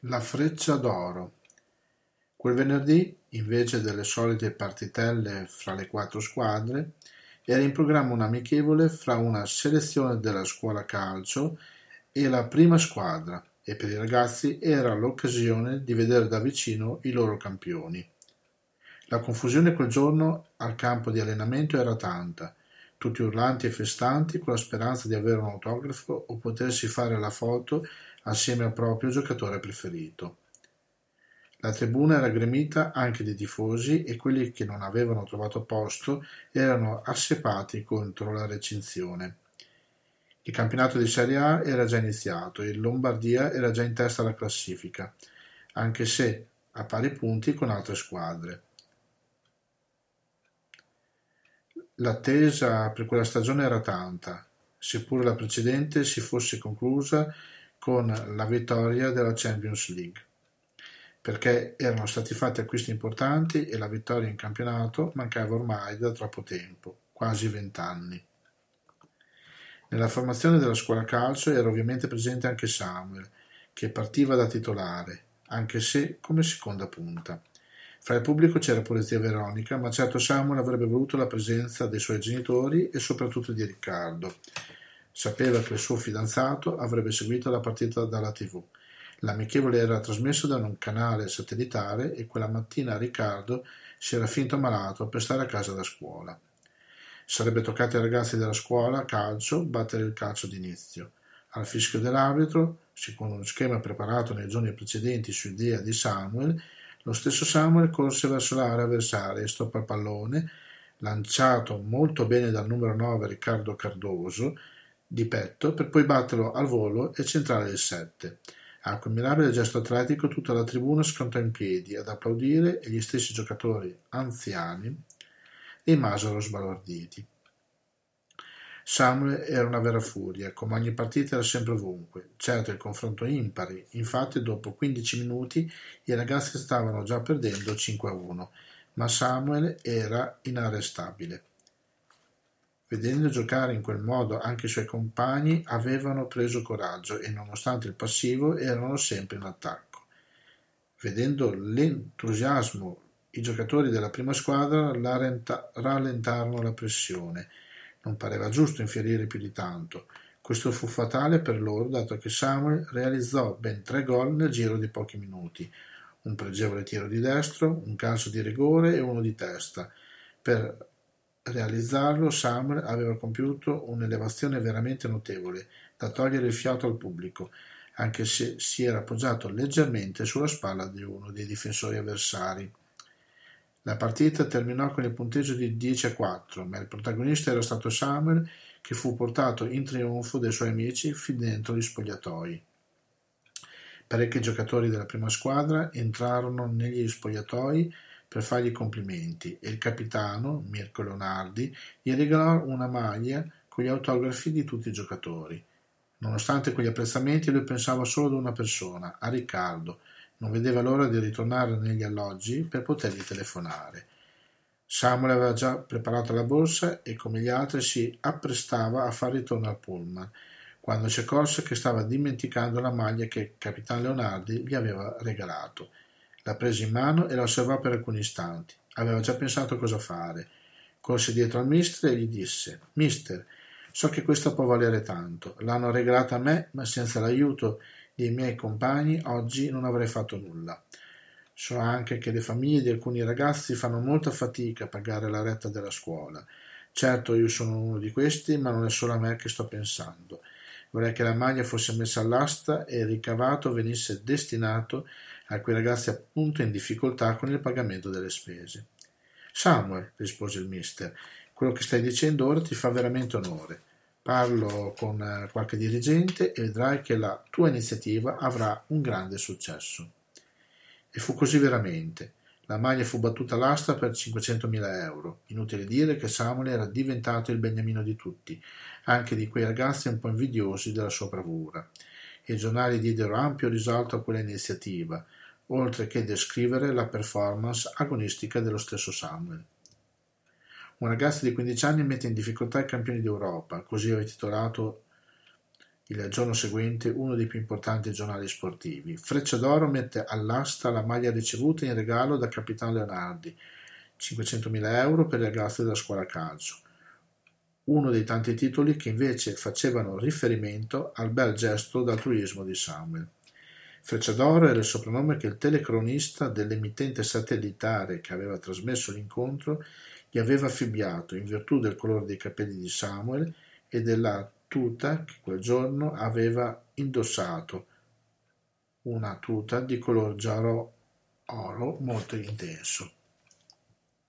La Freccia d'Oro. Quel venerdì, invece delle solite partitelle fra le quattro squadre, era in programma un amichevole fra una selezione della scuola calcio e la prima squadra e per i ragazzi era l'occasione di vedere da vicino i loro campioni. La confusione quel giorno al campo di allenamento era tanta, tutti urlanti e festanti con la speranza di avere un autografo o potersi fare la foto assieme al proprio giocatore preferito. La tribuna era gremita anche di tifosi e quelli che non avevano trovato posto erano assepati contro la recinzione. Il campionato di Serie A era già iniziato e il Lombardia era già in testa alla classifica, anche se a pari punti con altre squadre. L'attesa per quella stagione era tanta, seppure la precedente si fosse conclusa con la vittoria della Champions League, perché erano stati fatti acquisti importanti e la vittoria in campionato mancava ormai da troppo tempo, quasi vent'anni. Nella formazione della scuola calcio era ovviamente presente anche Samuel, che partiva da titolare, anche se come seconda punta. Fra il pubblico c'era pure zia Veronica, ma certo Samuel avrebbe voluto la presenza dei suoi genitori e soprattutto di Riccardo. Sapeva che il suo fidanzato avrebbe seguito la partita dalla tv. L'amichevole era trasmesso da un canale satellitare e quella mattina Riccardo si era finto malato per stare a casa da scuola. Sarebbe toccato ai ragazzi della scuola calcio battere il calcio d'inizio. Al fischio dell'arbitro, secondo uno schema preparato nei giorni precedenti su idea di Samuel, lo stesso Samuel corse verso l'area avversaria e stoppò il pallone, lanciato molto bene dal numero 9 Riccardo Cardoso, di petto, per poi batterlo al volo e centrare il 7. A quel mirabile gesto atletico tutta la tribuna scontò in piedi ad applaudire e gli stessi giocatori anziani rimasero sbalorditi. Samuel era una vera furia, come ogni partita era sempre ovunque. Certo il confronto impari, infatti dopo 15 minuti i ragazzi stavano già perdendo 5 a 1, ma Samuel era inarrestabile. Vedendo giocare in quel modo anche i suoi compagni avevano preso coraggio e nonostante il passivo erano sempre in attacco. Vedendo l'entusiasmo i giocatori della prima squadra rallentarono la pressione non pareva giusto infierire più di tanto. Questo fu fatale per loro dato che Samuel realizzò ben tre gol nel giro di pochi minuti, un pregevole tiro di destro, un calcio di rigore e uno di testa. Per realizzarlo Samuel aveva compiuto un'elevazione veramente notevole, da togliere il fiato al pubblico, anche se si era appoggiato leggermente sulla spalla di uno dei difensori avversari. La partita terminò con il punteggio di 10 a 4, ma il protagonista era stato Samuel che fu portato in trionfo dai suoi amici fin dentro gli spogliatoi. Parecchi giocatori della prima squadra entrarono negli spogliatoi per fargli complimenti e il capitano, Mirko Leonardi, gli regalò una maglia con gli autografi di tutti i giocatori. Nonostante quegli apprezzamenti lui pensava solo ad una persona, a Riccardo, non vedeva l'ora di ritornare negli alloggi per potergli telefonare. Samuel aveva già preparato la borsa e come gli altri si apprestava a far ritorno al pullman, quando ci accorse che stava dimenticando la maglia che il capitan Leonardi gli aveva regalato. La prese in mano e la osservò per alcuni istanti. Aveva già pensato cosa fare. Corse dietro al mister e gli disse Mister, so che questa può valere tanto. L'hanno regalata a me, ma senza l'aiuto dei miei compagni oggi non avrei fatto nulla. So anche che le famiglie di alcuni ragazzi fanno molta fatica a pagare la retta della scuola. Certo io sono uno di questi, ma non è solo a me che sto pensando. Vorrei che la maglia fosse messa all'asta e il ricavato venisse destinato a quei ragazzi appunto in difficoltà con il pagamento delle spese. Samuel, rispose il mister, quello che stai dicendo ora ti fa veramente onore. Parlo con eh, qualche dirigente e vedrai che la tua iniziativa avrà un grande successo. E fu così veramente. La maglia fu battuta all'asta per 500.000 euro. Inutile dire che Samuel era diventato il beniamino di tutti, anche di quei ragazzi un po' invidiosi della sua bravura. I giornali diedero ampio risalto a quella iniziativa, oltre che descrivere la performance agonistica dello stesso Samuel. Un ragazzo di 15 anni mette in difficoltà i campioni d'Europa, così aveva titolato Il giorno seguente uno dei più importanti giornali sportivi. Freccia d'Oro mette all'asta la maglia ricevuta in regalo da Capitano Leonardi, 500.000 euro per i ragazzi della scuola calcio. Uno dei tanti titoli che invece facevano riferimento al bel gesto d'altruismo di Samuel. Freccia d'Oro era il soprannome che il telecronista dell'emittente satellitare che aveva trasmesso l'incontro gli aveva affibbiato in virtù del colore dei capelli di Samuel e della tuta che quel giorno aveva indossato, una tuta di color giallo oro molto intenso.